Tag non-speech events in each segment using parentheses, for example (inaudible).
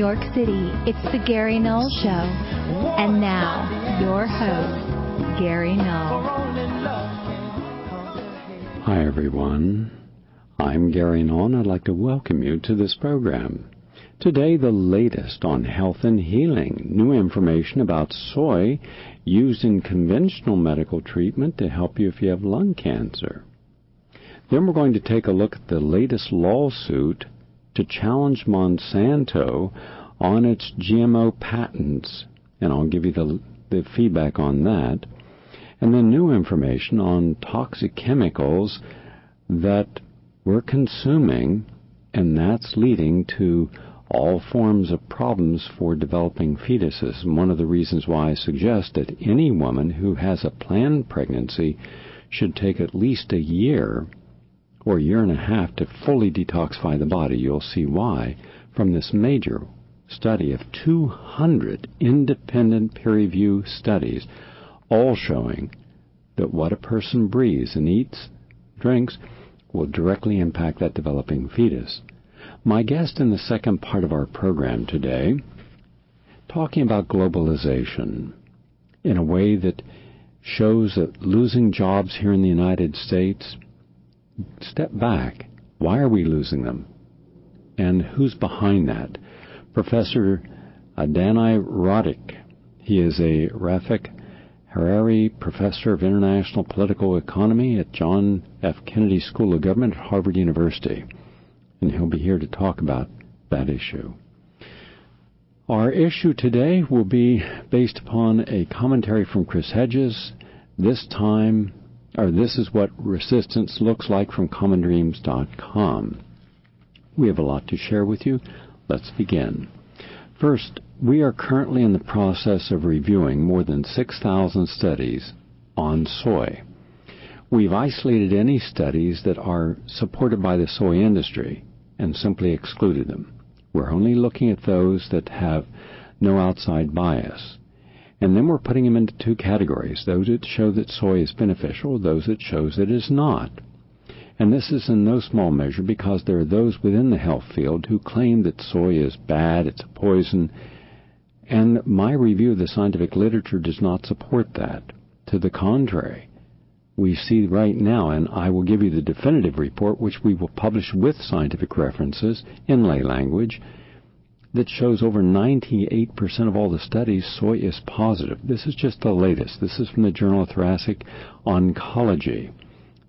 York City, it's the Gary Null Show. And now, your host, Gary Null. Hi, everyone. I'm Gary Null, and I'd like to welcome you to this program. Today, the latest on health and healing. New information about soy used in conventional medical treatment to help you if you have lung cancer. Then we're going to take a look at the latest lawsuit to challenge Monsanto on its GMO patents, and I'll give you the, the feedback on that. And then new information on toxic chemicals that we're consuming, and that's leading to all forms of problems for developing fetuses. And one of the reasons why I suggest that any woman who has a planned pregnancy should take at least a year or a year and a half to fully detoxify the body. You'll see why from this major study of 200 independent peer review studies, all showing that what a person breathes and eats, drinks, will directly impact that developing fetus. My guest in the second part of our program today, talking about globalization in a way that shows that losing jobs here in the United States step back. Why are we losing them? And who's behind that? Professor Dani Rodrik. He is a Rafik Hariri Professor of International Political Economy at John F. Kennedy School of Government at Harvard University. And he'll be here to talk about that issue. Our issue today will be based upon a commentary from Chris Hedges, this time or this is what resistance looks like from commondreams.com. We have a lot to share with you. Let's begin. First, we are currently in the process of reviewing more than 6,000 studies on soy. We've isolated any studies that are supported by the soy industry and simply excluded them. We're only looking at those that have no outside bias. And then we're putting them into two categories those that show that soy is beneficial, those that shows that it is not. And this is in no small measure because there are those within the health field who claim that soy is bad, it's a poison, and my review of the scientific literature does not support that. To the contrary, we see right now, and I will give you the definitive report, which we will publish with scientific references in lay language, that shows over 98% of all the studies soy is positive. This is just the latest. This is from the Journal of Thoracic Oncology,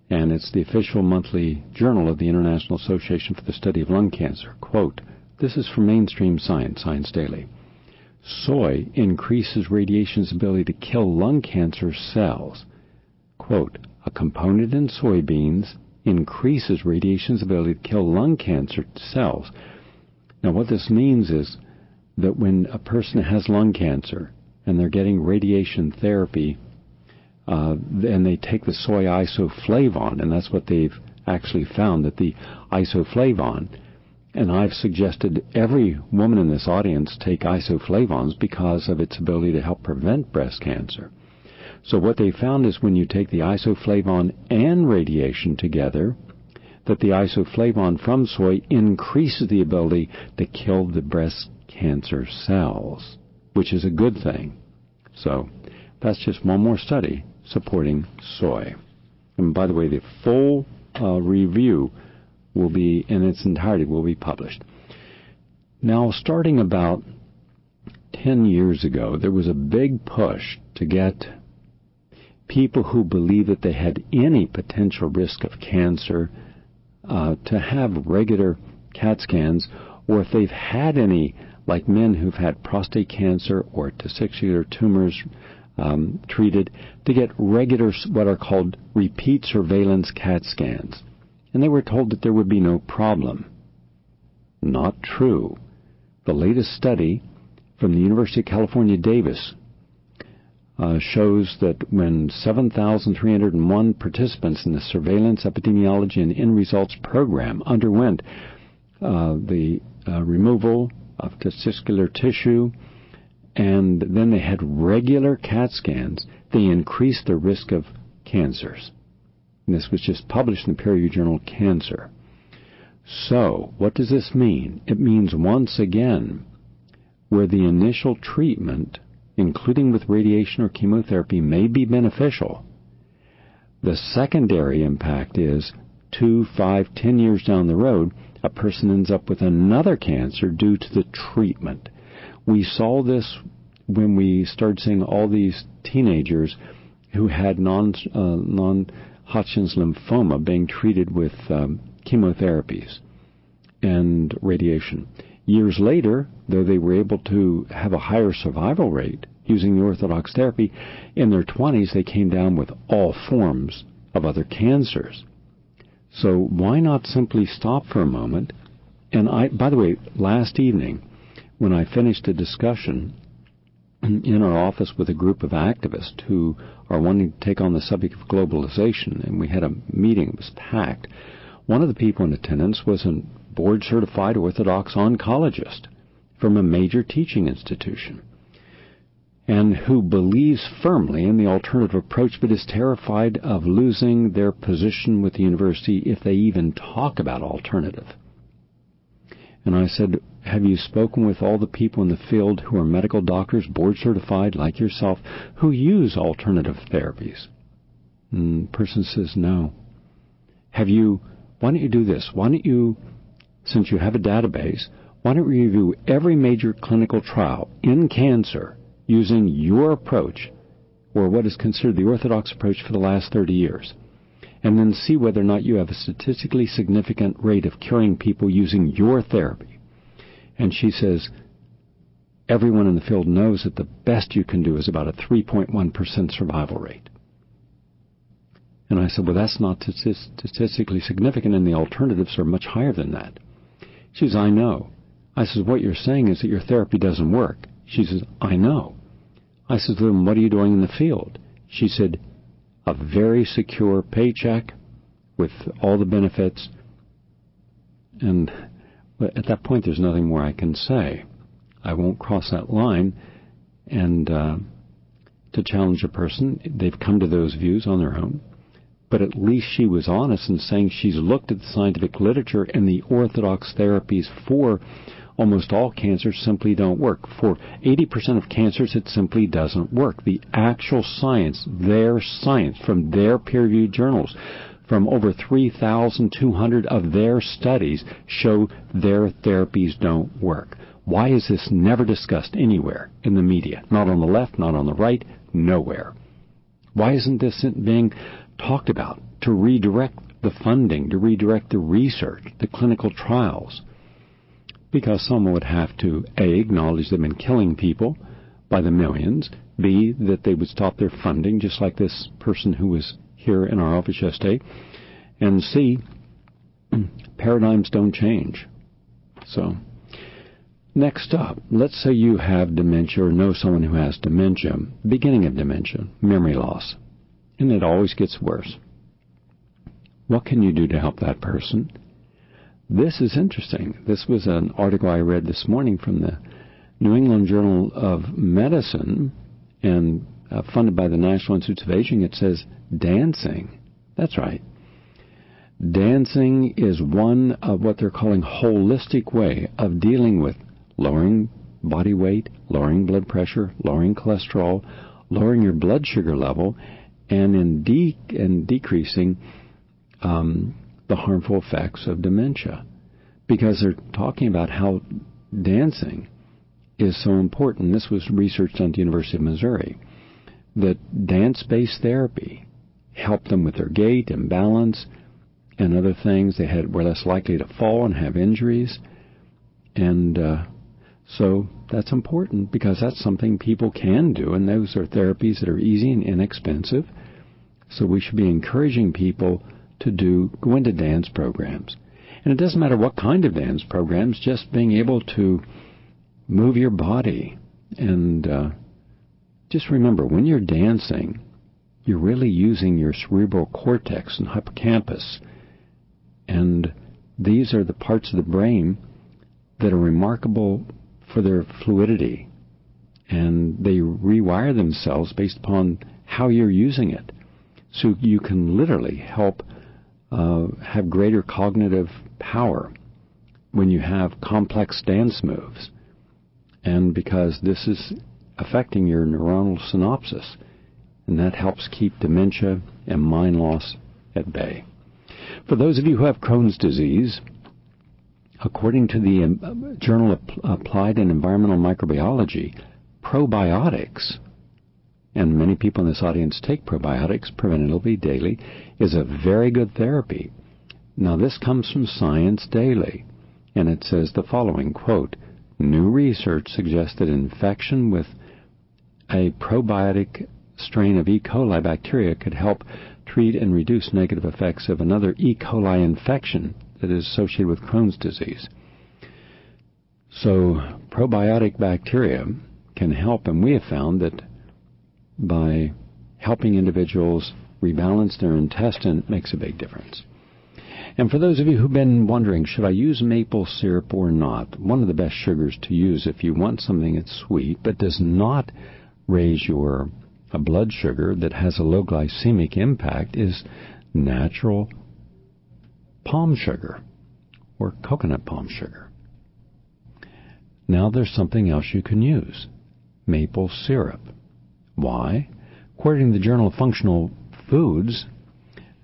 and it's the official monthly journal of the International Association for the Study of Lung Cancer. Quote, this is from mainstream science, Science Daily. Soy increases radiation's ability to kill lung cancer cells. Quote, a component in soybeans increases radiation's ability to kill lung cancer cells now, what this means is that when a person has lung cancer and they're getting radiation therapy, uh, and they take the soy isoflavone, and that's what they've actually found that the isoflavone, and I've suggested every woman in this audience take isoflavones because of its ability to help prevent breast cancer. So what they found is when you take the isoflavone and radiation together, that the isoflavone from soy increases the ability to kill the breast cancer cells, which is a good thing. So that's just one more study supporting soy. And by the way, the full uh, review will be in its entirety will be published. Now, starting about 10 years ago, there was a big push to get people who believe that they had any potential risk of cancer uh, to have regular CAT scans, or if they've had any, like men who've had prostate cancer or testicular tumors um, treated, to get regular, what are called repeat surveillance CAT scans. And they were told that there would be no problem. Not true. The latest study from the University of California, Davis, uh, shows that when 7,301 participants in the Surveillance Epidemiology and End Results Program underwent uh, the uh, removal of testicular tissue and then they had regular CAT scans, they increased the risk of cancers. And this was just published in the peer reviewed journal Cancer. So, what does this mean? It means once again, where the initial treatment, including with radiation or chemotherapy, may be beneficial, the secondary impact is two, five, ten years down the road, a person ends up with another cancer due to the treatment. We saw this when we started seeing all these teenagers who had non uh, non Hodgkin's lymphoma being treated with um, chemotherapies and radiation. Years later, though they were able to have a higher survival rate using the orthodox therapy, in their 20s they came down with all forms of other cancers. So why not simply stop for a moment? And I, by the way, last evening, when I finished a discussion in our office with a group of activists who are wanting to take on the subject of globalization, and we had a meeting, it was packed. One of the people in attendance was a board certified Orthodox oncologist from a major teaching institution and who believes firmly in the alternative approach but is terrified of losing their position with the university if they even talk about alternative. And I said, Have you spoken with all the people in the field who are medical doctors, board certified like yourself, who use alternative therapies? And the person says, No. Have you, why don't you do this? Why don't you, since you have a database, why don't you review every major clinical trial in cancer using your approach, or what is considered the orthodox approach for the last 30 years, and then see whether or not you have a statistically significant rate of curing people using your therapy. And she says, everyone in the field knows that the best you can do is about a 3.1% survival rate. And I said, well, that's not statistically significant, and the alternatives are much higher than that. She says, I know. I says, what you're saying is that your therapy doesn't work. She says, I know. I says, then What are you doing in the field? She said, A very secure paycheck with all the benefits. And at that point, there's nothing more I can say. I won't cross that line. And uh, to challenge a person, they've come to those views on their own. But at least she was honest in saying she's looked at the scientific literature and the orthodox therapies for almost all cancers simply don't work. For 80% of cancers, it simply doesn't work. The actual science, their science, from their peer-reviewed journals, from over 3,200 of their studies show their therapies don't work. Why is this never discussed anywhere in the media? Not on the left, not on the right, nowhere. Why isn't this being talked about to redirect the funding, to redirect the research, the clinical trials? because someone would have to A, acknowledge they've been killing people by the millions, B, that they would stop their funding, just like this person who was here in our office yesterday, and C, (clears throat) paradigms don't change. So, next up, let's say you have dementia or know someone who has dementia, beginning of dementia, memory loss, and it always gets worse. What can you do to help that person? This is interesting. This was an article I read this morning from the New England Journal of Medicine and uh, funded by the National Institutes of Aging. It says dancing. That's right. Dancing is one of what they're calling holistic way of dealing with lowering body weight, lowering blood pressure, lowering cholesterol, lowering your blood sugar level, and in de- and decreasing um, the harmful effects of dementia. Because they're talking about how dancing is so important. This was researched at the University of Missouri. That dance based therapy helped them with their gait and balance and other things. They had were less likely to fall and have injuries. And uh, so that's important because that's something people can do, and those are therapies that are easy and inexpensive. So we should be encouraging people to do go into dance programs. And it doesn't matter what kind of dance programs, just being able to move your body. And uh, just remember, when you're dancing, you're really using your cerebral cortex and hippocampus. And these are the parts of the brain that are remarkable for their fluidity. And they rewire themselves based upon how you're using it. So you can literally help uh, have greater cognitive power when you have complex dance moves, and because this is affecting your neuronal synapses, and that helps keep dementia and mind loss at bay. For those of you who have Crohn's disease, according to the um, Journal of Applied and Environmental Microbiology, probiotics, and many people in this audience take probiotics preventatively daily, is a very good therapy. Now, this comes from Science Daily, and it says the following quote, New research suggests that infection with a probiotic strain of E. coli bacteria could help treat and reduce negative effects of another E. coli infection that is associated with Crohn's disease. So, probiotic bacteria can help, and we have found that by helping individuals rebalance their intestine, makes a big difference. And for those of you who've been wondering, should I use maple syrup or not? One of the best sugars to use if you want something that's sweet but does not raise your uh, blood sugar that has a low glycemic impact is natural palm sugar or coconut palm sugar. Now there's something else you can use maple syrup. Why? According to the Journal of Functional Foods,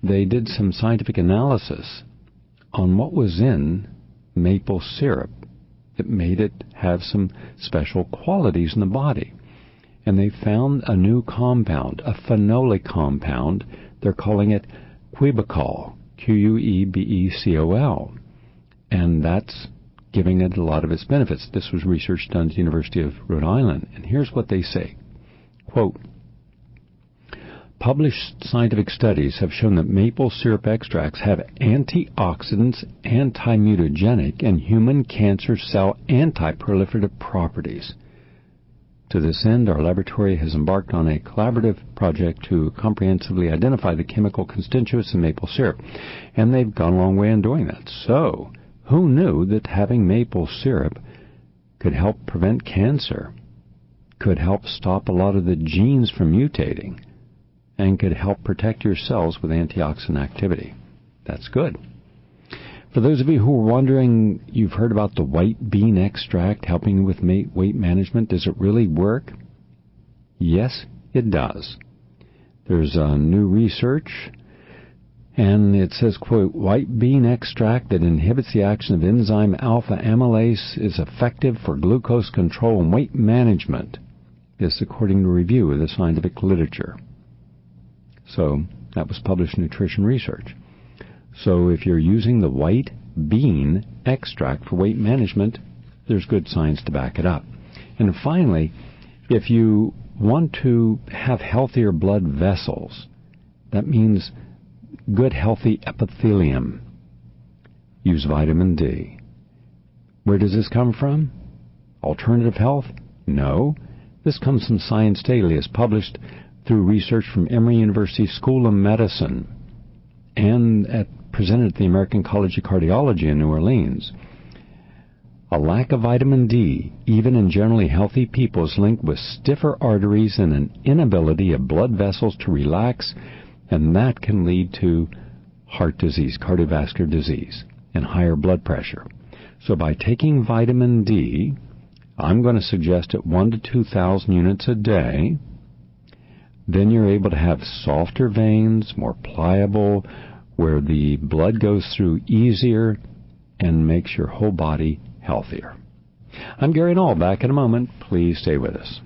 they did some scientific analysis on what was in maple syrup that made it have some special qualities in the body. And they found a new compound, a phenolic compound. They're calling it quebecol, Q U E B E C O L. And that's giving it a lot of its benefits. This was research done at the University of Rhode Island. And here's what they say. Quote, Published scientific studies have shown that maple syrup extracts have antioxidants, anti-mutagenic, and human cancer cell anti-proliferative properties. To this end, our laboratory has embarked on a collaborative project to comprehensively identify the chemical constituents in maple syrup, and they've gone a long way in doing that. So, who knew that having maple syrup could help prevent cancer, could help stop a lot of the genes from mutating? and could help protect your cells with antioxidant activity. That's good. For those of you who are wondering, you've heard about the white bean extract helping with weight management. Does it really work? Yes, it does. There's a new research, and it says, quote, white bean extract that inhibits the action of enzyme alpha amylase is effective for glucose control and weight management. This according to review of the scientific literature. So that was published in Nutrition Research. So if you're using the white bean extract for weight management, there's good science to back it up. And finally, if you want to have healthier blood vessels, that means good healthy epithelium, use vitamin D. Where does this come from? Alternative health? No. This comes from Science Daily, as published through research from Emory University School of Medicine and at, presented at the American College of Cardiology in New Orleans. A lack of vitamin D, even in generally healthy people, is linked with stiffer arteries and an inability of blood vessels to relax, and that can lead to heart disease, cardiovascular disease, and higher blood pressure. So by taking vitamin D, I'm going to suggest at 1 to 2,000 units a day, then you're able to have softer veins, more pliable, where the blood goes through easier and makes your whole body healthier. I'm Gary Null. Back in a moment. Please stay with us.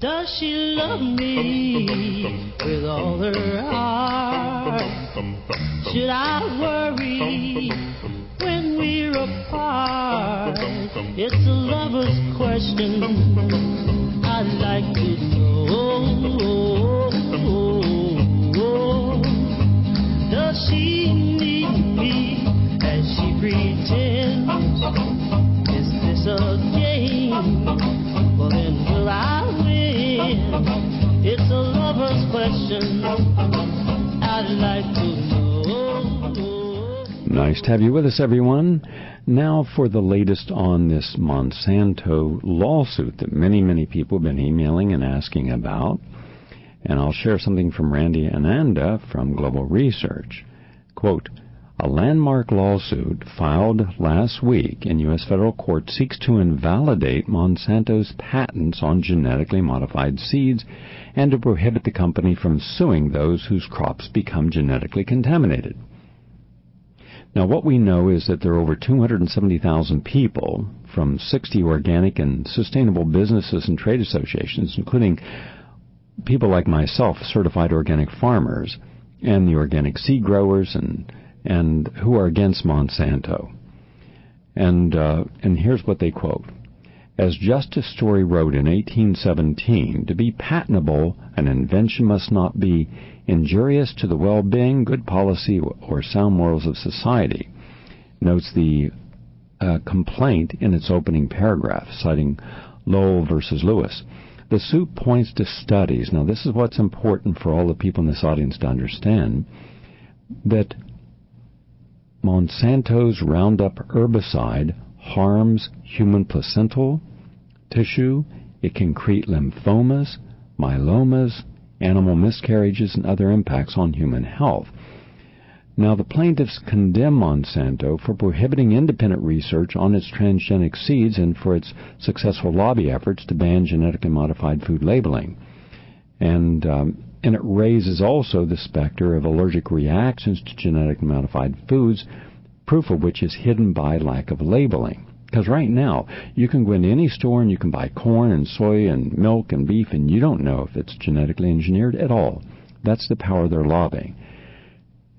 Does she love me with all her heart? Should I worry when we're apart? It's a lover's question. I'd like to know. Does she Nice to have you with us, everyone. Now for the latest on this Monsanto lawsuit that many, many people have been emailing and asking about. And I'll share something from Rady Ananda from Global Research. Quote, a landmark lawsuit filed last week in U.S. federal court seeks to invalidate Monsanto's patents on genetically modified seeds and to prohibit the company from suing those whose crops become genetically contaminated. Now, what we know is that there are over 270,000 people from 60 organic and sustainable businesses and trade associations, including people like myself, certified organic farmers, and the organic seed growers, and and who are against Monsanto. And uh, and here's what they quote: As Justice Story wrote in 1817, to be patentable, an invention must not be injurious to the well-being, good policy, or sound morals of society. Notes the uh, complaint in its opening paragraph, citing Lowell versus Lewis. The suit points to studies. Now, this is what's important for all the people in this audience to understand that Monsanto's Roundup herbicide harms human placental tissue. It can create lymphomas, myelomas, animal miscarriages, and other impacts on human health. Now, the plaintiffs condemn Monsanto for prohibiting independent research on its transgenic seeds and for its successful lobby efforts to ban genetically modified food labeling. And, um, and it raises also the specter of allergic reactions to genetically modified foods, proof of which is hidden by lack of labeling. Because right now, you can go into any store and you can buy corn and soy and milk and beef, and you don't know if it's genetically engineered at all. That's the power they're lobbying.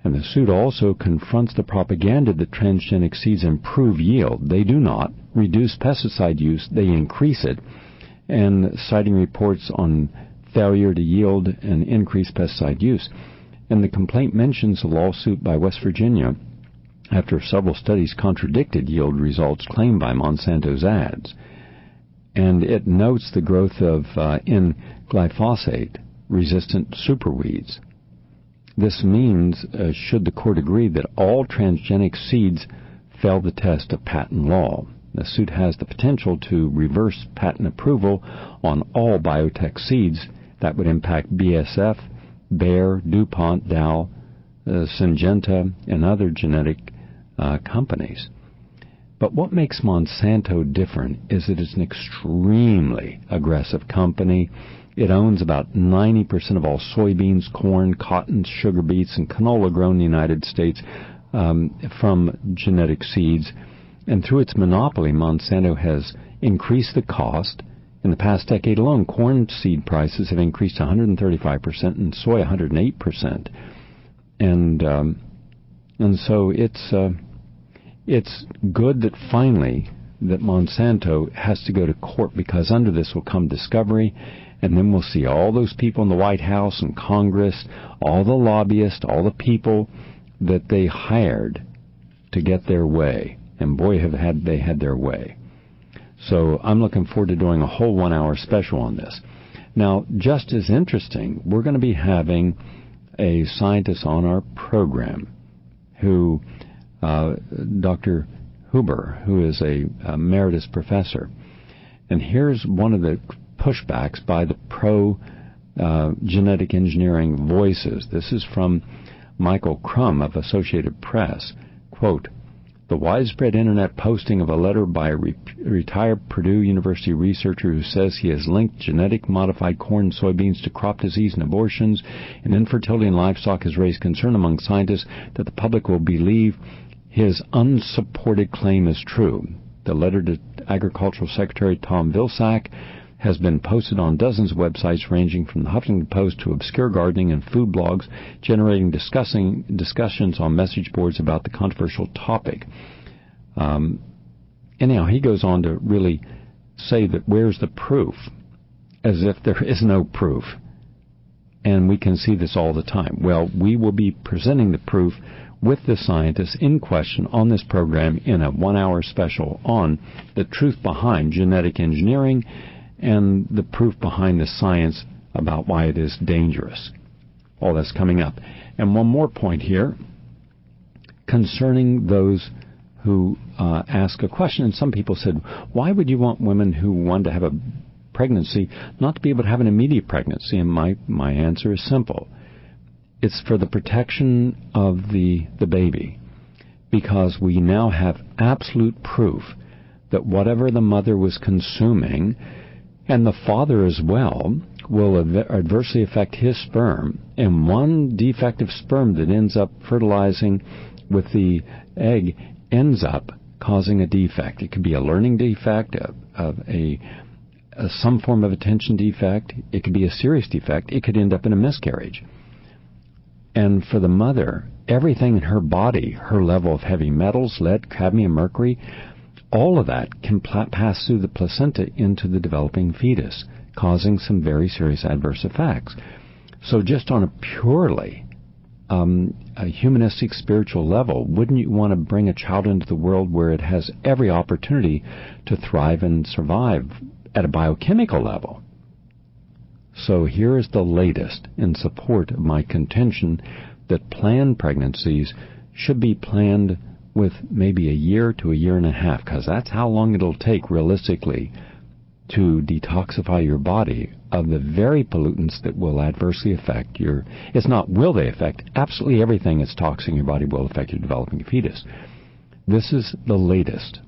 And the suit also confronts the propaganda that transgenic seeds improve yield. They do not. Reduce pesticide use, they increase it. And citing reports on failure to yield and increase pesticide use. And the complaint mentions a lawsuit by West Virginia after several studies contradicted yield results claimed by Monsanto's ads. And it notes the growth of uh, in glyphosate resistant superweeds. This means, uh, should the court agree, that all transgenic seeds fail the test of patent law. The suit has the potential to reverse patent approval on all biotech seeds that would impact BSF, Bayer, DuPont, Dow, uh, Syngenta, and other genetic uh, companies. But what makes Monsanto different is that it's an extremely aggressive company. It owns about 90% of all soybeans, corn, cotton, sugar beets, and canola grown in the United States um, from genetic seeds. And through its monopoly, Monsanto has increased the cost. In the past decade alone, corn seed prices have increased 135% and soy 108%. And um, and so it's uh, it's good that finally that Monsanto has to go to court because under this will come discovery, and then we'll see all those people in the White House and Congress, all the lobbyists, all the people that they hired to get their way. And boy, have had they had their way. So I'm looking forward to doing a whole one hour special on this. Now, just as interesting, we're going to be having a scientist on our program who, uh, Dr. Huber, who is a, emeritus professor. And here's one of the pushbacks by the pro uh, genetic engineering voices. This is from Michael Crum of Associated Press. Quote, the widespread internet posting of a letter by a re- retired Purdue University researcher who says he has linked genetic modified corn and soybeans to crop disease and abortions and infertility in livestock has raised concern among scientists that the public will believe his unsupported claim is true. The letter to Agricultural Secretary Tom Vilsack has been posted on dozens of websites ranging from the Huffington Post to obscure gardening and food blogs, generating discussing discussions on message boards about the controversial topic. Um, anyhow, he goes on to really say that where's the proof? As if there is no proof. And we can see this all the time. Well, we will be presenting the proof with the scientists in question on this program in a one hour special on the truth behind genetic engineering and the proof behind the science about why it is dangerous. All that's coming up. And one more point here concerning those who uh, ask a question. And some people said, why would you want women who want to have a pregnancy not to be able to have an immediate pregnancy? And my, my answer is simple. It's for the protection of the, the baby. Because we now have absolute proof that whatever the mother was consuming, and the father as well, will adversely affect his sperm. And one defective sperm that ends up fertilizing with the egg ends up causing a defect. It could be a learning defect, of a, a, some form of attention defect. It could be a serious defect. It could end up in a miscarriage. And for the mother, everything in her body, her level of heavy metals, lead, cadmium, mercury, all of that can pl- pass through the placenta into the developing fetus, causing some very serious adverse effects. So just on a purely um, a humanistic spiritual level, wouldn't you want to bring a child into the world where it has every opportunity to thrive and survive at a biochemical level? So here is the latest in support of my contention that planned pregnancies should be planned with maybe a year to a year and a half, because that's how long it'll take realistically to detoxify your body of the very pollutants that will adversely affect your. It's not will they affect, absolutely everything that's toxic in your body will affect your developing fetus. This is the latest.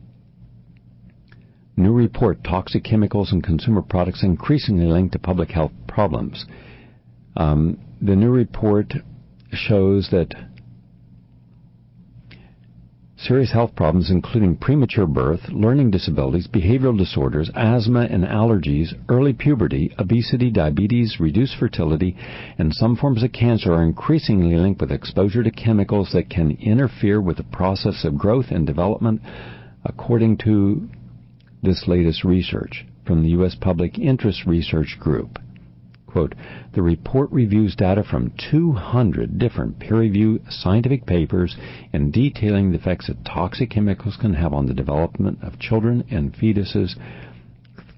New report toxic chemicals and consumer products increasingly linked to public health problems. Um, the new report shows that Serious health problems including premature birth, learning disabilities, behavioral disorders, asthma and allergies, early puberty, obesity, diabetes, reduced fertility, and some forms of cancer are increasingly linked with exposure to chemicals that can interfere with the process of growth and development, according to this latest research from the U.S. Public Interest Research Group. Quote, the report reviews data from 200 different peer-reviewed scientific papers in detailing the effects that toxic chemicals can have on the development of children and fetuses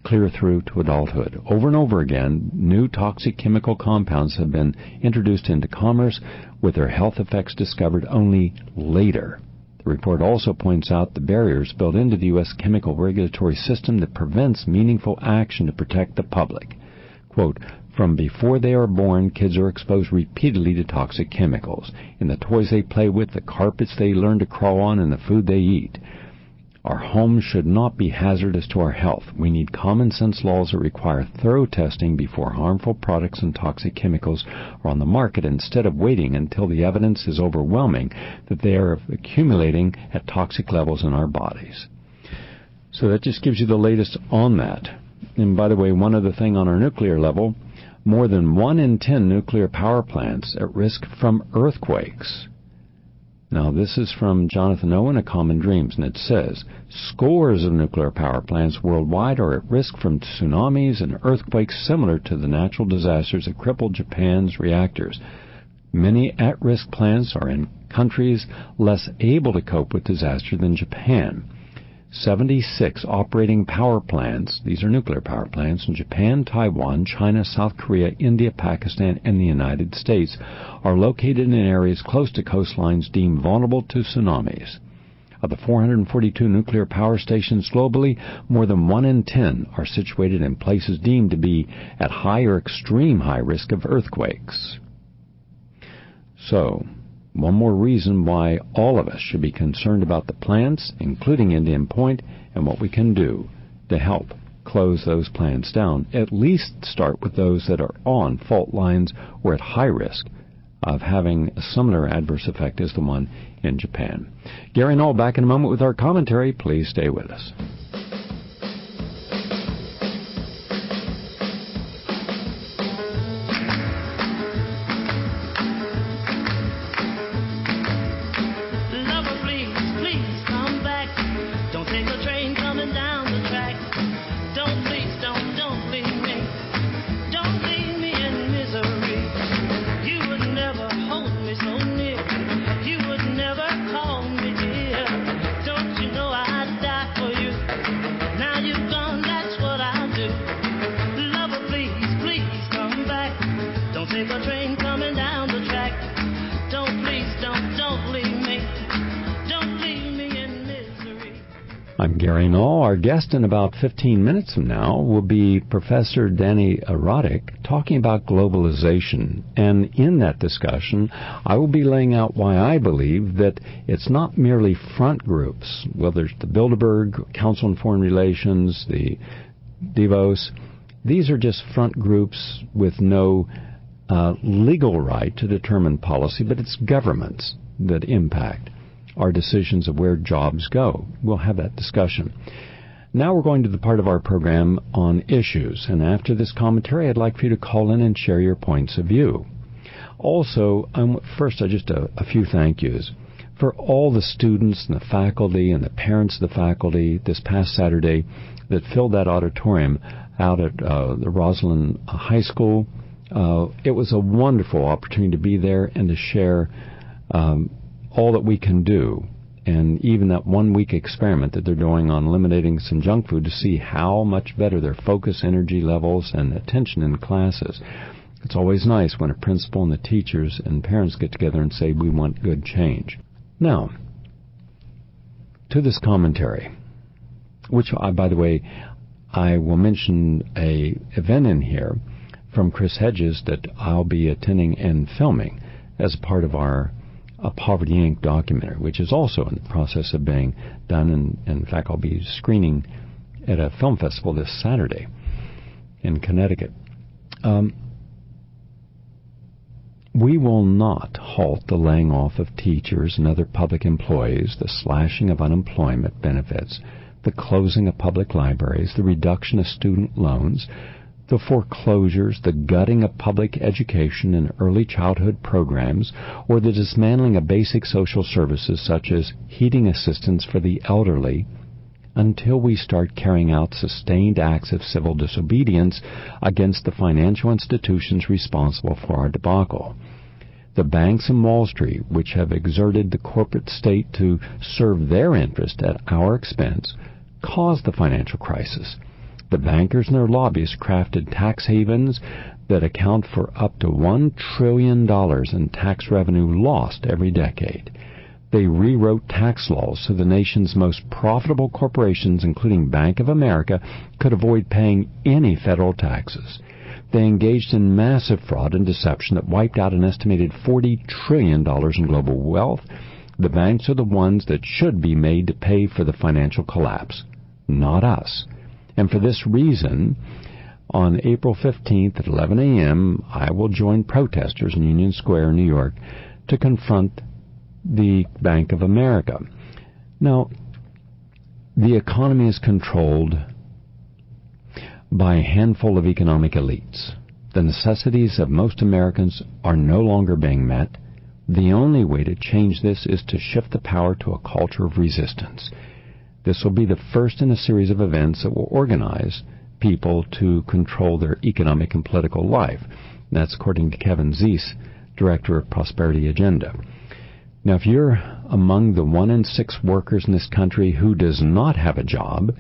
clear through to adulthood. Over and over again, new toxic chemical compounds have been introduced into commerce with their health effects discovered only later. The report also points out the barriers built into the U.S. chemical regulatory system that prevents meaningful action to protect the public. Quote, from before they are born, kids are exposed repeatedly to toxic chemicals in the toys they play with, the carpets they learn to crawl on, and the food they eat. Our homes should not be hazardous to our health. We need common sense laws that require thorough testing before harmful products and toxic chemicals are on the market instead of waiting until the evidence is overwhelming that they are accumulating at toxic levels in our bodies. So that just gives you the latest on that. And by the way, one other thing on our nuclear level, more than 1 in 10 nuclear power plants at risk from earthquakes. Now, this is from Jonathan Owen, A Common Dreams, and it says scores of nuclear power plants worldwide are at risk from tsunamis and earthquakes similar to the natural disasters that crippled Japan's reactors. Many at risk plants are in countries less able to cope with disaster than Japan. 76 operating power plants, these are nuclear power plants, in Japan, Taiwan, China, South Korea, India, Pakistan, and the United States, are located in areas close to coastlines deemed vulnerable to tsunamis. Of the 442 nuclear power stations globally, more than 1 in 10 are situated in places deemed to be at high or extreme high risk of earthquakes. So, one more reason why all of us should be concerned about the plants, including Indian Point, and what we can do to help close those plants down. At least start with those that are on fault lines or at high risk of having a similar adverse effect as the one in Japan. Gary Null back in a moment with our commentary. Please stay with us. I'm Gary Null. Our guest in about 15 minutes from now will be Professor Dani Rodrik talking about globalization. And in that discussion, I will be laying out why I believe that it's not merely front groups, whether it's the Bilderberg, Council on Foreign Relations, the Davos, these are just front groups with no uh, legal right to determine policy, but it's governments that impact our decisions of where jobs go. We'll have that discussion. Now we're going to the part of our program on issues, and after this commentary, I'd like for you to call in and share your points of view. Also, um, first, uh, just a, a few thank yous for all the students and the faculty and the parents of the faculty this past Saturday that filled that auditorium out at uh, the Roslyn High School. Uh, it was a wonderful opportunity to be there and to share um, all that we can do. And even that one week experiment that they're doing on eliminating some junk food to see how much better their focus, energy levels, and attention in classes. It's always nice when a principal and the teachers and parents get together and say, we want good change. Now, to this commentary, which, I, by the way, I will mention a event in here from Chris Hedges that I'll be attending and filming as part of our a Poverty Inc. documentary, which is also in the process of being done. And, in fact, I'll be screening at a film festival this Saturday in Connecticut. Um, we will not halt the laying off of teachers and other public employees, the slashing of unemployment benefits, the closing of public libraries, the reduction of student loans, the foreclosures, the gutting of public education and early childhood programs, or the dismantling of basic social services such as heating assistance for the elderly, until we start carrying out sustained acts of civil disobedience against the financial institutions responsible for our debacle. The banks and Wall Street, which have exerted the corporate state to serve their interest at our expense, caused the financial crisis the bankers and their lobbyists crafted tax havens that account for up to $1 trillion in tax revenue lost every decade. They rewrote tax laws so the nation's most profitable corporations, including Bank of America, could avoid paying any federal taxes. They engaged in massive fraud and deception that wiped out an estimated $40 trillion in global wealth. The banks are the ones that should be made to pay for the financial collapse, not us. And for this reason, on April 15th at 11 a.m., I will join protesters in Union Square, New York, to confront the Bank of America. Now, the economy is controlled by a handful of economic elites. The necessities of most Americans are no longer being met. The only way to change this is to shift the power to a culture of resistance. This will be the first in a series of events that will organize people to control their economic and political life. That's according to Kevin Zeese, director of Prosperity Agenda. Now, if you're among the one in six workers in this country who does not have a job,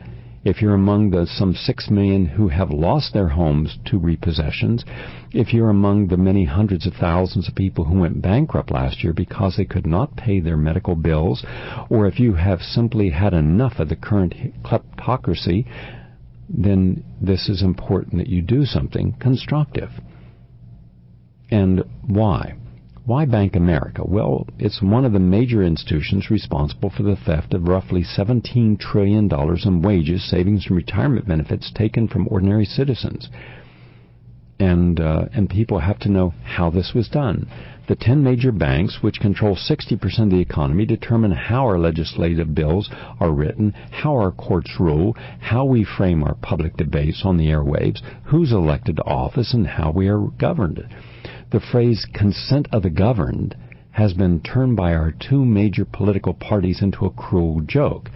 if you're among the some 6 million who have lost their homes to repossessions, if you're among the many hundreds of thousands of people who went bankrupt last year because they could not pay their medical bills, or if you have simply had enough of the current kleptocracy, then this is important that you do something constructive. And why? Why Bank America? Well, it's one of the major institutions responsible for the theft of roughly $17 trillion in wages, savings, and retirement benefits taken from ordinary citizens. And, uh, and people have to know how this was done. The 10 major banks, which control 60% of the economy, determine how our legislative bills are written, how our courts rule, how we frame our public debates on the airwaves, who's elected to office, and how we are governed the phrase consent of the governed has been turned by our two major political parties into a cruel joke.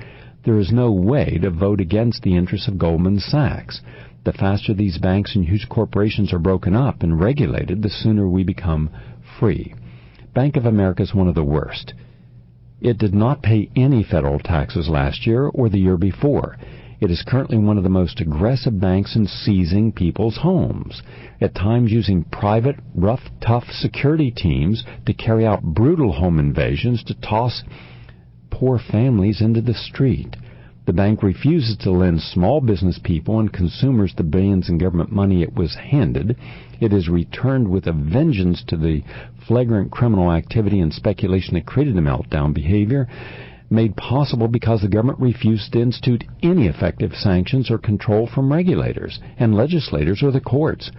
There is no way to vote against the interests of Goldman Sachs. The faster these banks and huge corporations are broken up and regulated, the sooner we become free. Bank of America is one of the worst. It did not pay any federal taxes last year or the year before. It is currently one of the most aggressive banks in seizing people's homes, at times using private, rough, tough security teams to carry out brutal home invasions to toss poor families into the street. The bank refuses to lend small business people and consumers the billions in government money it was handed. It is returned with a vengeance to the flagrant criminal activity and speculation that created the meltdown behavior made possible because the government refused to institute any effective sanctions or control from regulators and legislators or the courts.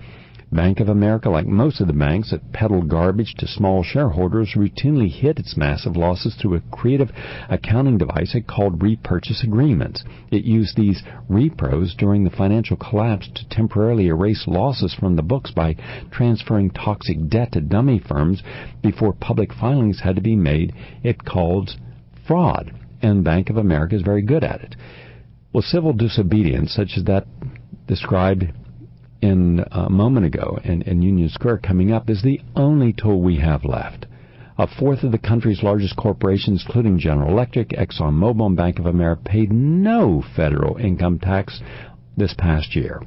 Bank of America, like most of the banks that peddle garbage to small shareholders, routinely hid its massive losses through a creative accounting device it called repurchase agreements. It used these repos during the financial collapse to temporarily erase losses from the books by transferring toxic debt to dummy firms before public filings had to be made. It called fraud, and Bank of America is very good at it. Well, civil disobedience, such as that described in uh, a moment ago in, in Union Square coming up, is the only tool we have left. A fourth of the country's largest corporations, including General Electric, ExxonMobil, and Bank of America, paid no federal income tax this past year.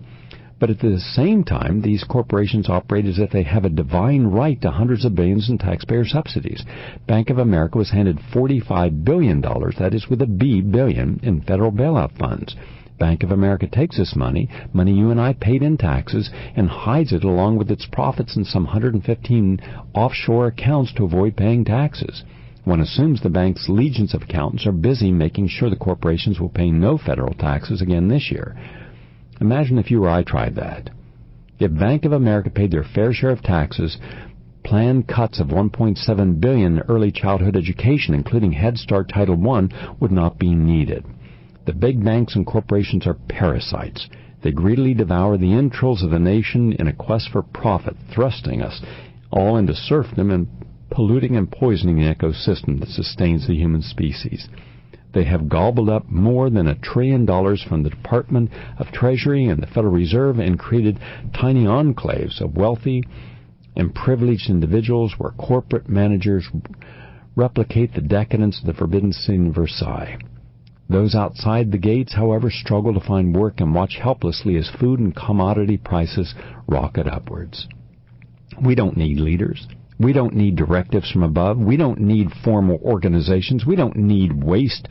But at the same time, these corporations operate as if they have a divine right to hundreds of billions in taxpayer subsidies. Bank of America was handed $45 billion, that is with a B billion, in federal bailout funds. Bank of America takes this money, money you and I paid in taxes, and hides it along with its profits in some 115 offshore accounts to avoid paying taxes. One assumes the bank's legions of accountants are busy making sure the corporations will pay no federal taxes again this year. Imagine if you or I tried that. If Bank of America paid their fair share of taxes, planned cuts of 1.7 billion in early childhood education, including Head Start Title I, would not be needed. The big banks and corporations are parasites. They greedily devour the entrails of the nation in a quest for profit, thrusting us all into serfdom and polluting and poisoning the ecosystem that sustains the human species. They have gobbled up more than a trillion dollars from the Department of Treasury and the Federal Reserve and created tiny enclaves of wealthy and privileged individuals where corporate managers replicate the decadence of the Forbidden City in Versailles. Those outside the gates, however, struggle to find work and watch helplessly as food and commodity prices rocket upwards. We don't need leaders. We don't need directives from above. We don't need formal organizations. We don't need waste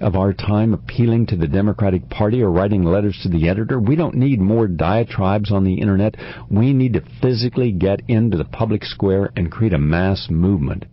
of our time appealing to the Democratic Party or writing letters to the editor. We don't need more diatribes on the internet. We need to physically get into the public square and create a mass movement.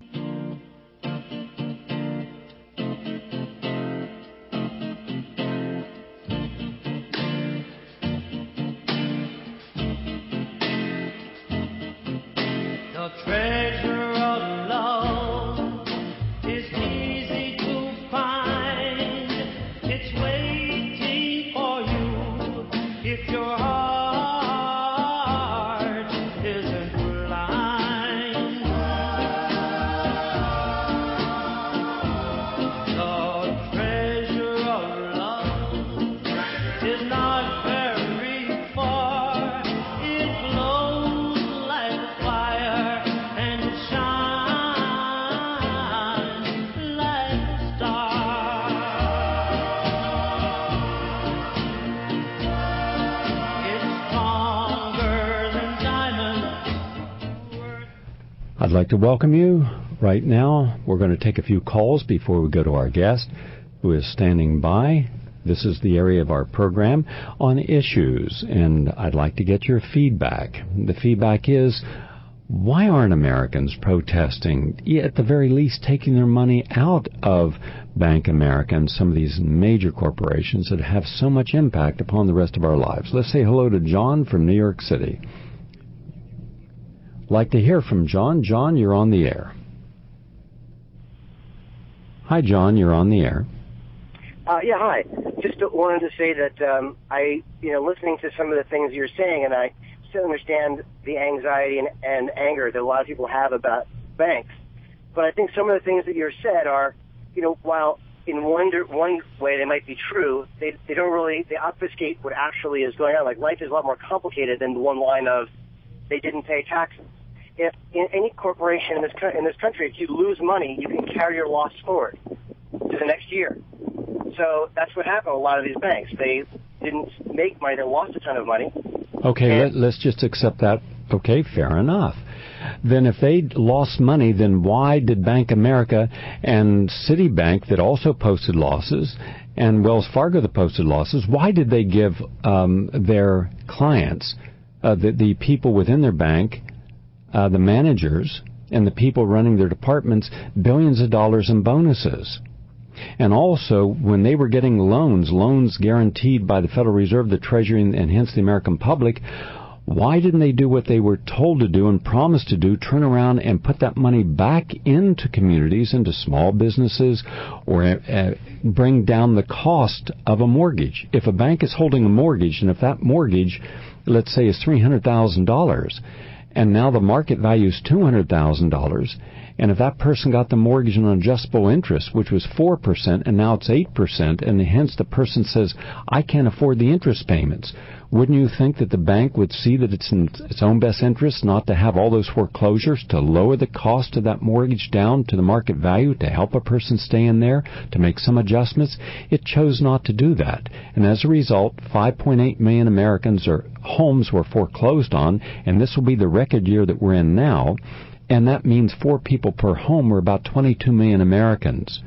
Like to welcome you right now. We're going to take a few calls before we go to our guest who is standing by. This is the area of our program on issues, and I'd like to get your feedback. The feedback is why aren't Americans protesting, at the very least taking their money out of Bank America and some of these major corporations that have so much impact upon the rest of our lives? Let's say hello to John from New York City like to hear from John. John, you're on the air. Hi, John. You're on the air. Uh, yeah, hi. Just wanted to say that um, I, you know, listening to some of the things you're saying, and I still understand the anxiety and, and anger that a lot of people have about banks. But I think some of the things that you're said are, you know, while in one one way they might be true, they they don't really they obfuscate what actually is going on. Like life is a lot more complicated than the one line of they didn't pay taxes. If in any corporation in this in this country, if you lose money, you can carry your loss forward to the next year. So that's what happened with a lot of these banks. They didn't make money; they lost a ton of money. Okay, let, let's just accept that. Okay, fair enough. Then, if they lost money, then why did Bank America and Citibank, that also posted losses, and Wells Fargo that posted losses, why did they give um, their clients, uh, the, the people within their bank, uh, the managers, and the people running their departments billions of dollars in bonuses? And also, when they were getting loans, loans guaranteed by the Federal Reserve, the Treasury, and hence the American public, why didn't they do what they were told to do and promised to do, turn around and put that money back into communities, into small businesses, or uh, bring down the cost of a mortgage? If a bank is holding a mortgage, and if that mortgage, let's say, is $300,000, and now the market value is $200,000, and if that person got the mortgage on adjustable interest, which was 4%, and now it's 8%, and hence the person says, I can't afford the interest payments, wouldn't you think that the bank would see that it's in its own best interest not to have all those foreclosures to lower the cost of that mortgage down to the market value to help a person stay in there, to make some adjustments? It chose not to do that. And as a result, 5.8 million Americans or homes were foreclosed on, and this will be the record year that we're in now and that means four people per home or about 22 million Americans.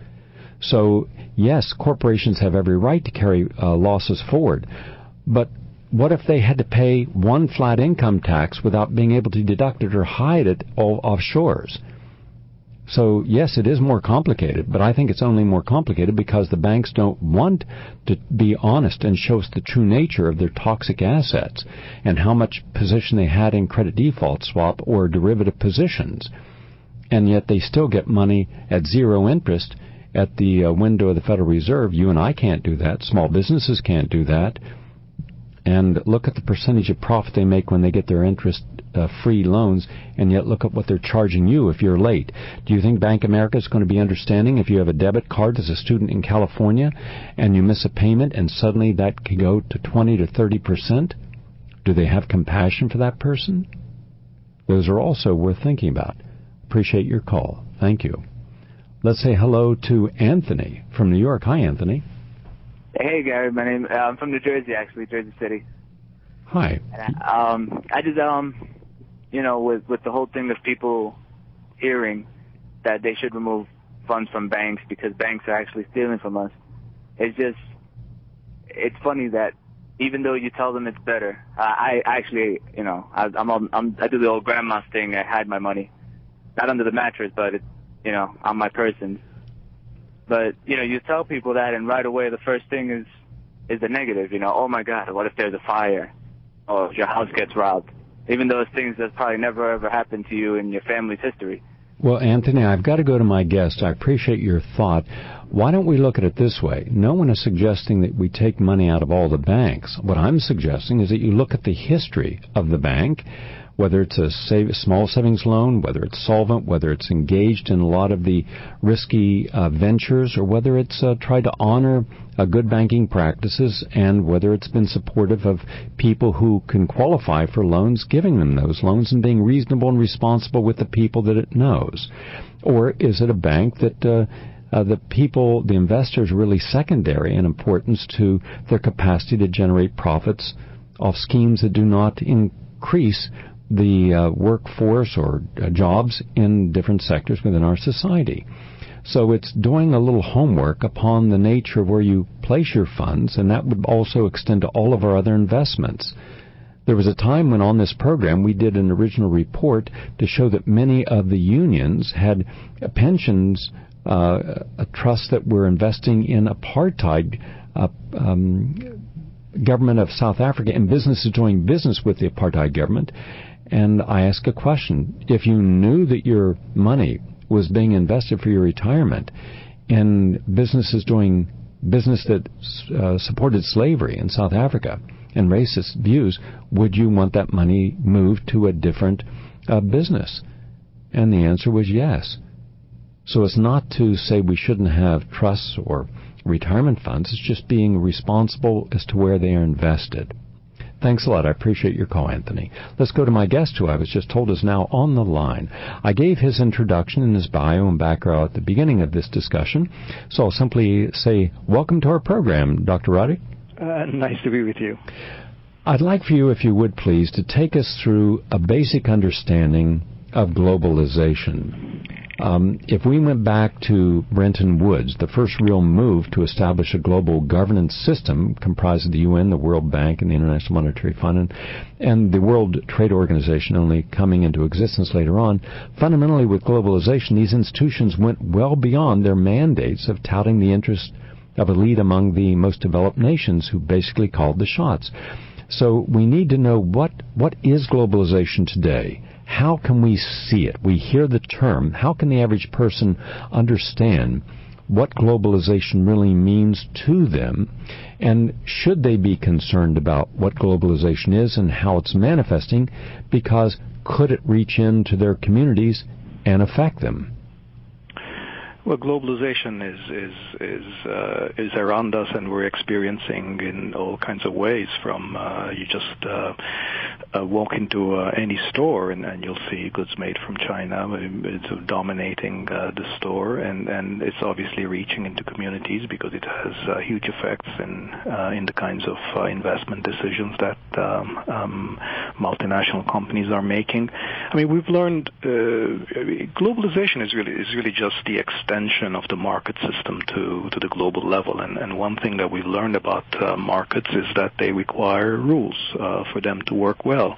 So, yes, corporations have every right to carry uh, losses forward, but what if they had to pay one flat income tax without being able to deduct it or hide it offshores? So yes, it is more complicated, but I think it's only more complicated because the banks don't want to be honest and show us the true nature of their toxic assets and how much position they had in credit default swap or derivative positions. And yet they still get money at zero interest at the uh, window of the Federal Reserve. You and I can't do that. Small businesses can't do that and look at the percentage of profit they make when they get their interest uh, free loans, and yet look at what they're charging you if you're late. Do you think Bank America is going to be understanding if you have a debit card as a student in California and you miss a payment and suddenly that could go to 20 to 30 percent? Do they have compassion for that person? Those are also worth thinking about. Appreciate your call. Thank you. Let's say hello to Anthony from New York. Hi, Anthony. Hey, Gary. My name. Uh, I'm from New Jersey, actually, Jersey City. Hi. And, um, I just um, you know, with with the whole thing of people hearing that they should remove funds from banks because banks are actually stealing from us. It's just, it's funny that even though you tell them it's better, uh, I actually, you know, I, I'm, I'm I do the old grandma's thing. I hide my money, not under the mattress, but it's, you know, on my person. But you know, you tell people that, and right away the first thing is is the negative. You know, oh my God, what if there's a fire, or if your house gets robbed? Even those things that probably never ever happened to you in your family's history. Well, Anthony, I've got to go to my guest. I appreciate your thought. Why don't we look at it this way? No one is suggesting that we take money out of all the banks. What I'm suggesting is that you look at the history of the bank whether it's a save, small savings loan, whether it's solvent, whether it's engaged in a lot of the risky uh, ventures, or whether it's uh, tried to honor uh, good banking practices, and whether it's been supportive of people who can qualify for loans, giving them those loans, and being reasonable and responsible with the people that it knows. Or is it a bank that uh, uh, the people, the investors, really secondary in importance to their capacity to generate profits off schemes that do not increase the uh, workforce or uh, jobs in different sectors within our society. So it's doing a little homework upon the nature of where you place your funds, and that would also extend to all of our other investments. There was a time when on this program we did an original report to show that many of the unions had pensions uh, trusts that were investing in apartheid uh, um, government of South Africa and businesses doing business with the apartheid government and I ask a question. If you knew that your money was being invested for your retirement in businesses doing business that uh, supported slavery in South Africa and racist views, would you want that money moved to a different uh, business? And the answer was yes. So it's not to say we shouldn't have trusts or retirement funds, it's just being responsible as to where they are invested. Thanks a lot. I appreciate your call, Anthony. Let's go to my guest, who I was just told is now on the line. I gave his introduction and his bio and background at the beginning of this discussion, so I'll simply say, Welcome to our program, Dr. Rodrik. Uh, nice to be with you. I'd like for you, if you would please, to take us through a basic understanding of globalization. Um, if we went back to Bretton Woods, the first real move to establish a global governance system comprised of the UN, the World Bank, and the International Monetary Fund, and, and the World Trade Organization only coming into existence later on, fundamentally with globalization, these institutions went well beyond their mandates of touting the interests of lead among the most developed nations who basically called the shots. So we need to know what, what is globalization today? How can we see it? We hear the term. How can the average person understand what globalization really means to them? And should they be concerned about what globalization is and how it's manifesting? Because could it reach into their communities and affect them? Well, globalization is is is uh, is around us, and we're experiencing in all kinds of ways. From uh, you just uh, uh, walk into uh, any store, and, and you'll see goods made from China. It's dominating uh, the store, and and it's obviously reaching into communities because it has uh, huge effects in uh, in the kinds of uh, investment decisions that um, um, multinational companies are making. I mean, we've learned uh, globalization is really is really just the extent extension of the market system to, the global level. And, one thing that we've learned about uh, markets is that they require rules uh, for them to work well.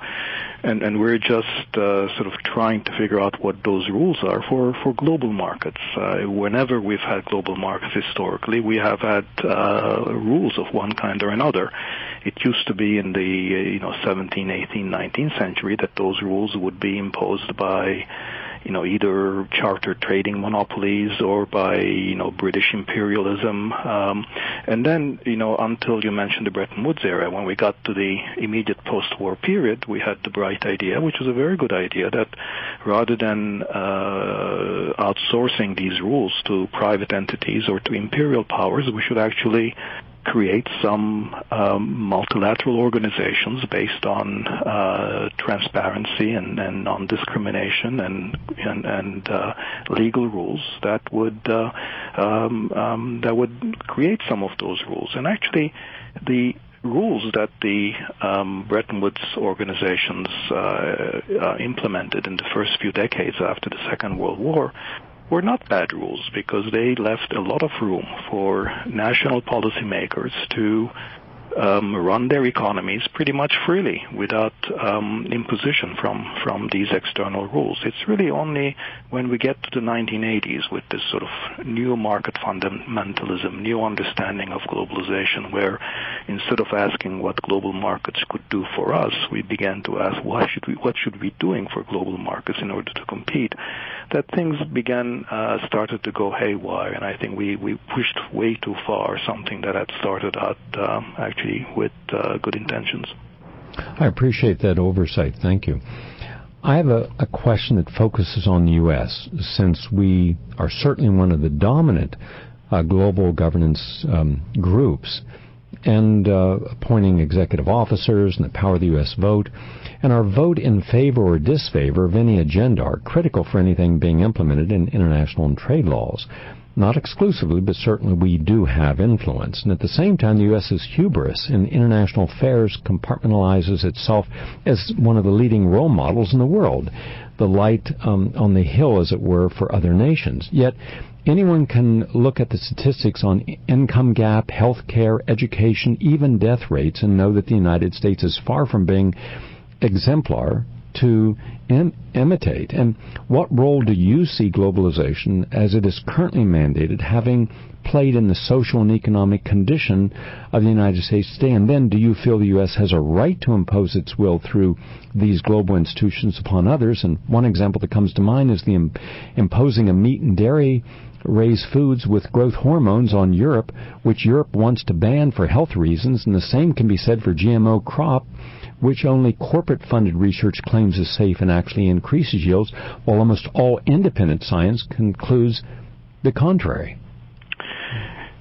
And, we're just uh, sort of trying to figure out what those rules are for, global markets. Whenever we've had global markets historically, we have had rules of one kind or another. It used to be in the you know 17, 18, 19th century that those rules would be imposed by you know, either charter trading monopolies or by, you know, British imperialism. Um, and then, you know, until you mentioned the Bretton Woods era, when we got to the immediate post-war period, we had the bright idea, which was a very good idea, that rather than uh, outsourcing these rules to private entities or to imperial powers, we should actually create some um, multilateral organizations based on uh, transparency and, and non-discrimination and and, and uh, legal rules that would uh, um, um, that would create some of those rules. And actually, the rules that the um, Bretton Woods organizations uh, uh, implemented in the first few decades after the Second World War were not bad rules because they left a lot of room for national policymakers to um, run their economies pretty much freely without um, imposition from from these external rules. It's really only when we get to the 1980s with this sort of new market fundamentalism, new understanding of globalization, where instead of asking what global markets could do for us, we began to ask why should we what should we be doing for global markets in order to compete. That things began uh, started to go haywire, and I think we we pushed way too far something that had started out um, actually with uh, good intentions. I appreciate that oversight. Thank you. I have a, a, question that focuses on the U.S. since we are certainly one of the dominant uh, global governance um, groups and uh, appointing executive officers and the power of the U.S. vote. And our vote in favor or disfavor of any agenda are critical for anything being implemented in international and trade laws. Not exclusively, but certainly we do have influence. And at the same time, the U.S.'s hubris in international affairs compartmentalizes itself as one of the leading role models in the world, the light um, on the hill, as it were, for other nations. Yet, anyone can look at the statistics on income gap, health care, education, even death rates, and know that the United States is far from being exemplar to Im- imitate? And what role do you see globalization as it is currently mandated having played in the social and economic condition of the United States today? And then do you feel the U.S. has a right to impose its will through these global institutions upon others? And one example that comes to mind is the Im- imposing a meat and dairy raised foods with growth hormones on Europe, which Europe wants to ban for health reasons, and the same can be said for GMO crop which only corporate funded research claims is safe and actually increases yields, while almost all independent science concludes the contrary.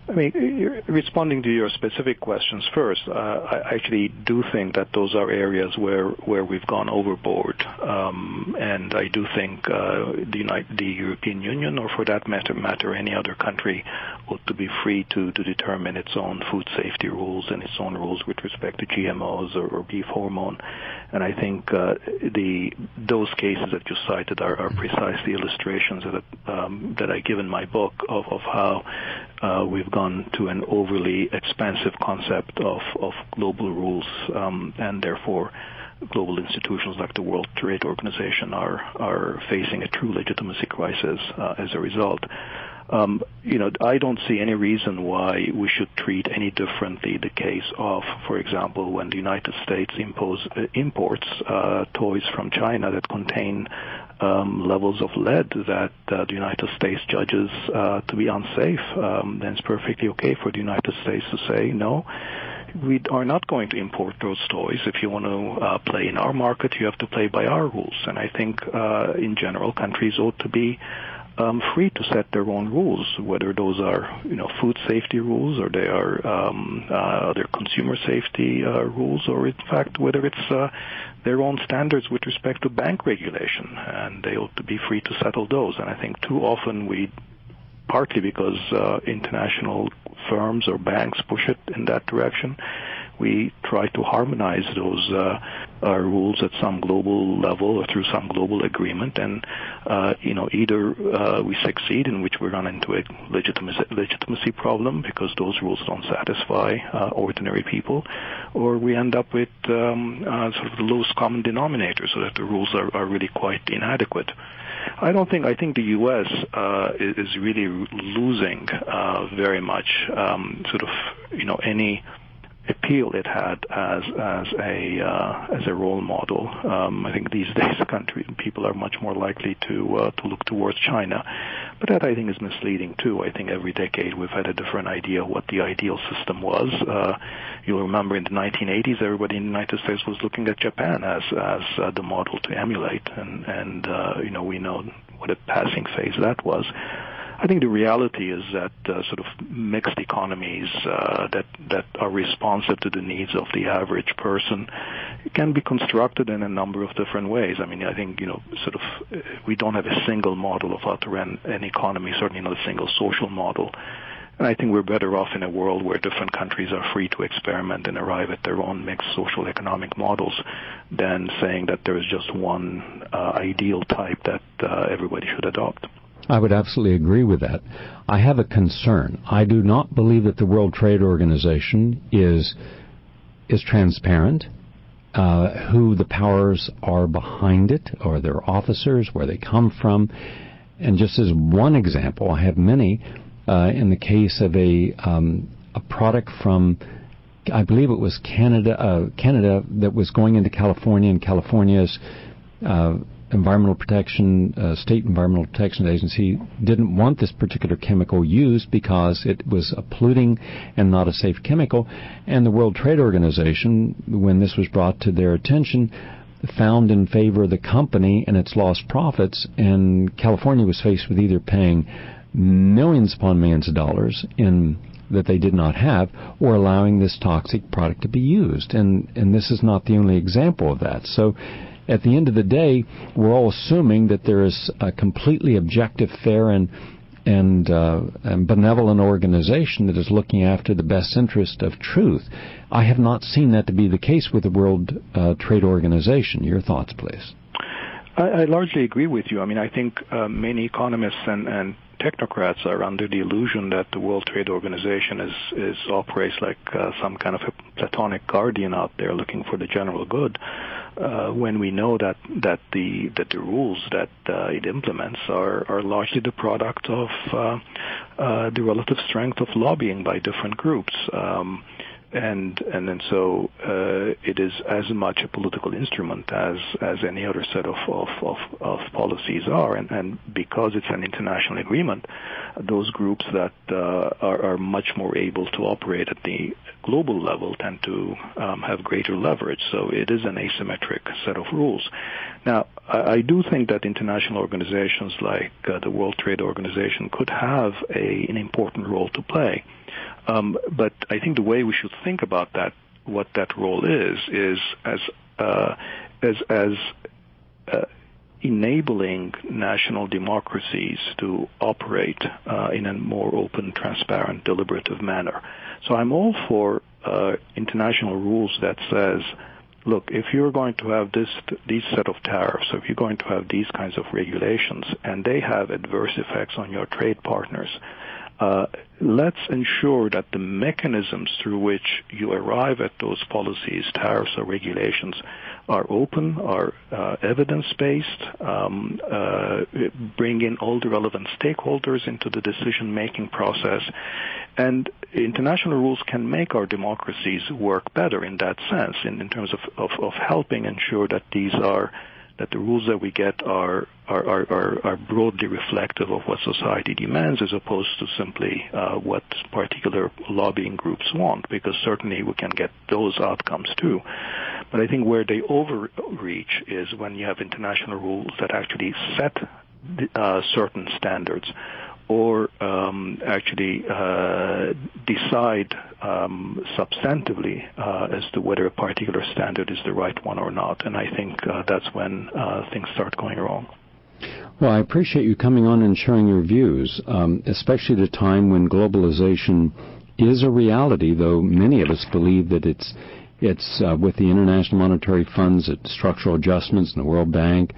I mean, responding to your specific questions first, uh, I actually do think that those are areas where where we've gone overboard, um, and I do think uh, the European Union, or for that matter, any other country, ought to be free to to determine its own food safety rules and its own rules with respect to GMOs or beef hormone. And I think uh, the those cases that you cited are, are precisely illustrations that um, that I give in my book of of how uh, we've gone to an overly expansive concept of, of global rules, um, and therefore global institutions like the World Trade Organization are are facing a true legitimacy crisis uh, as a result. Um, you know, I don't see any reason why we should treat any differently the case of, for example, when the United States impose, uh, imports uh, toys from China that contain um, levels of lead that uh, the United States judges uh, to be unsafe, um, then it's perfectly okay for the United States to say no. We are not going to import those toys. If you want to uh, play in our market, you have to play by our rules. And I think, uh, in general, countries ought to be um, free to set their own rules, whether those are you know food safety rules or they are um, uh, other consumer safety uh, rules, or in fact whether it's uh, their own standards with respect to bank regulation, and they ought to be free to settle those. And I think too often we, partly because uh, international firms or banks push it in that direction, we try to harmonize those uh, rules at some global level or through some global agreement. And uh, you know, either uh, we succeed, in which we run into a legitimacy, legitimacy problem because those rules don't satisfy uh, ordinary people, or we end up with um, sort of the lowest common denominator, so that the rules are, are really quite inadequate. I don't think. I think the U.S. Uh, is really losing uh, very much, um, sort of, you know, any appeal it had as as a uh, as a role model. Um, I think these (laughs) days, country people are much more likely to uh, to look towards China, but that I think is misleading too. I think every decade we've had a different idea of what the ideal system was. Uh, you'll remember in the 1980s, everybody in the United States was looking at Japan as as uh, the model to emulate, and and uh, you know we know what a passing phase that was. I think the reality is that uh, sort of mixed economies uh, that that are responsive to the needs of the average person can be constructed in a number of different ways. I mean, I think you know, sort of, uh, we don't have a single model of how to run an economy, certainly not a single social model. And I think we're better off in a world where different countries are free to experiment and arrive at their own mixed social economic models than saying that there is just one uh, ideal type that uh, everybody should adopt. I would absolutely agree with that. I have a concern. I do not believe that the World Trade Organization is is transparent. Uh, who the powers are behind it, or their officers, where they come from, and just as one example, I have many. Uh, in the case of a um, a product from, I believe it was Canada, uh, Canada that was going into California, and California's uh, Environmental Protection, uh, State Environmental Protection Agency didn't want this particular chemical used because it was a polluting and not a safe chemical. And the World Trade Organization, when this was brought to their attention, found in favor of the company and its lost profits. And California was faced with either paying millions upon millions of dollars in that they did not have, or allowing this toxic product to be used. And and this is not the only example of that. So at the end of the day, we're all assuming that there is a completely objective, fair, and and, uh, and, benevolent organization that is looking after the best interest of truth. I have not seen that to be the case with the World uh, Trade Organization. Your thoughts, please. I, I, largely agree with you. I mean, I think uh, many economists and, and technocrats are under the illusion that the World Trade Organization is, is operates like uh, some kind of a platonic guardian out there looking for the general good uh, when we know that that the that the rules that uh, it implements are are largely the product of uh, uh, the relative strength of lobbying by different groups. Um, and and then so uh, it is as much a political instrument as as any other set of of, of, policies are, and, and because it's an international agreement, those groups that uh, are, are much more able to operate at the global level tend to um, have greater leverage. So it is an asymmetric set of rules. Now, I, I do think that international organizations like uh, the World Trade Organization could have an important role to play. Um, but I think the way we should think about that, what that role is, is as uh, as as uh, enabling national democracies to operate uh, in a more open, transparent, deliberative manner. So I'm all for uh, international rules that says, look, if you're going to have this these set of tariffs, if you're going to have these kinds of regulations, and they have adverse effects on your trade partners, uh, let's ensure that the mechanisms through which you arrive at those policies, tariffs, or regulations are open, are uh, evidence-based, um, uh, bring in all the relevant stakeholders into the decision-making process, and international rules can make our democracies work better in that sense, in, in terms of, of, of helping ensure that these are that the rules that we get are are, are, are broadly reflective of what society demands as opposed to simply uh, what particular lobbying groups want, because certainly we can get those outcomes too. But I think where they overreach is when you have international rules that actually set uh, certain standards or um, actually uh, decide um, substantively uh, as to whether a particular standard is the right one or not. And I think uh, that's when uh, things start going wrong. Well, I appreciate you coming on and sharing your views, um, especially at a time when globalization is a reality, though many of us believe that it's it's uh, with the International Monetary Funds, structural adjustments, and the World Bank,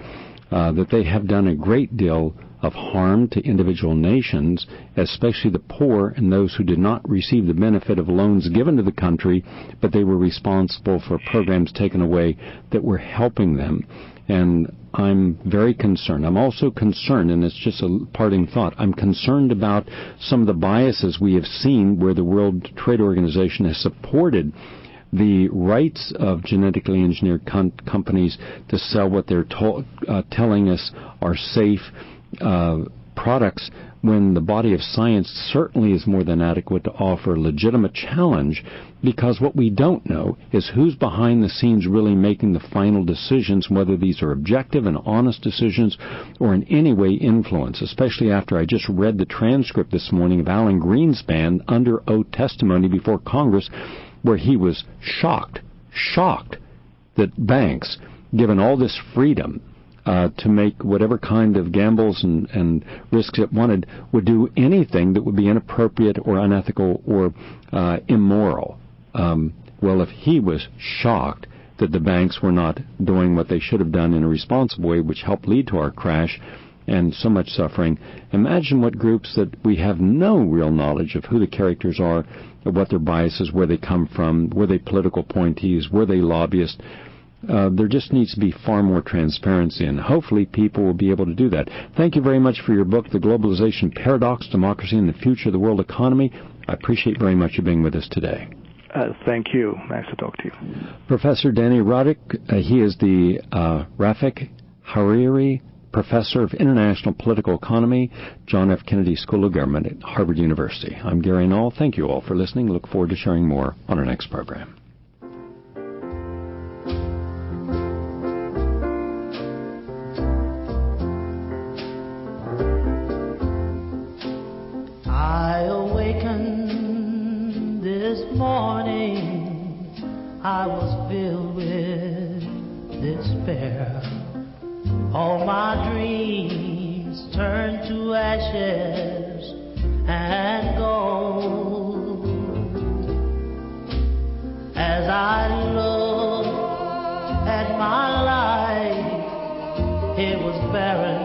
uh, that they have done a great deal of harm to individual nations, especially the poor and those who did not receive the benefit of loans given to the country, but they were responsible for programs taken away that were helping them. And I'm very concerned. I'm also concerned, and it's just a parting thought, I'm concerned about some of the biases we have seen where the World Trade Organization has supported the rights of genetically engineered com- companies to sell what they're to- uh, telling us are safe uh, products when the body of science certainly is more than adequate to offer legitimate challenge because what we don't know is who's behind the scenes really making the final decisions, whether these are objective and honest decisions or in any way influence, especially after I just read the transcript this morning of Alan Greenspan under oath testimony before Congress where he was shocked, shocked that banks, given all this freedom, uh, to make whatever kind of gambles and, and risks it wanted, would do anything that would be inappropriate or unethical or uh, immoral. Um, well, if he was shocked that the banks were not doing what they should have done in a responsible way, which helped lead to our crash and so much suffering, imagine what groups that we have no real knowledge of who the characters are, what their biases, where they come from, were they political appointees, were they lobbyists, uh, there just needs to be far more transparency, and hopefully people will be able to do that. Thank you very much for your book, The Globalization Paradox, Democracy and the Future of the World Economy. I appreciate very much you being with us today. Uh, thank you. Nice to talk to you. Professor Dani Rodrik, uh, he is the uh, Rafik Hariri Professor of International Political Economy, John F. Kennedy School of Government at Harvard University. I'm Gary Null. Thank you all for listening. Look forward to sharing more on our next program. I was filled with despair. All my dreams turned to ashes and gold. As I looked at my life, it was barren.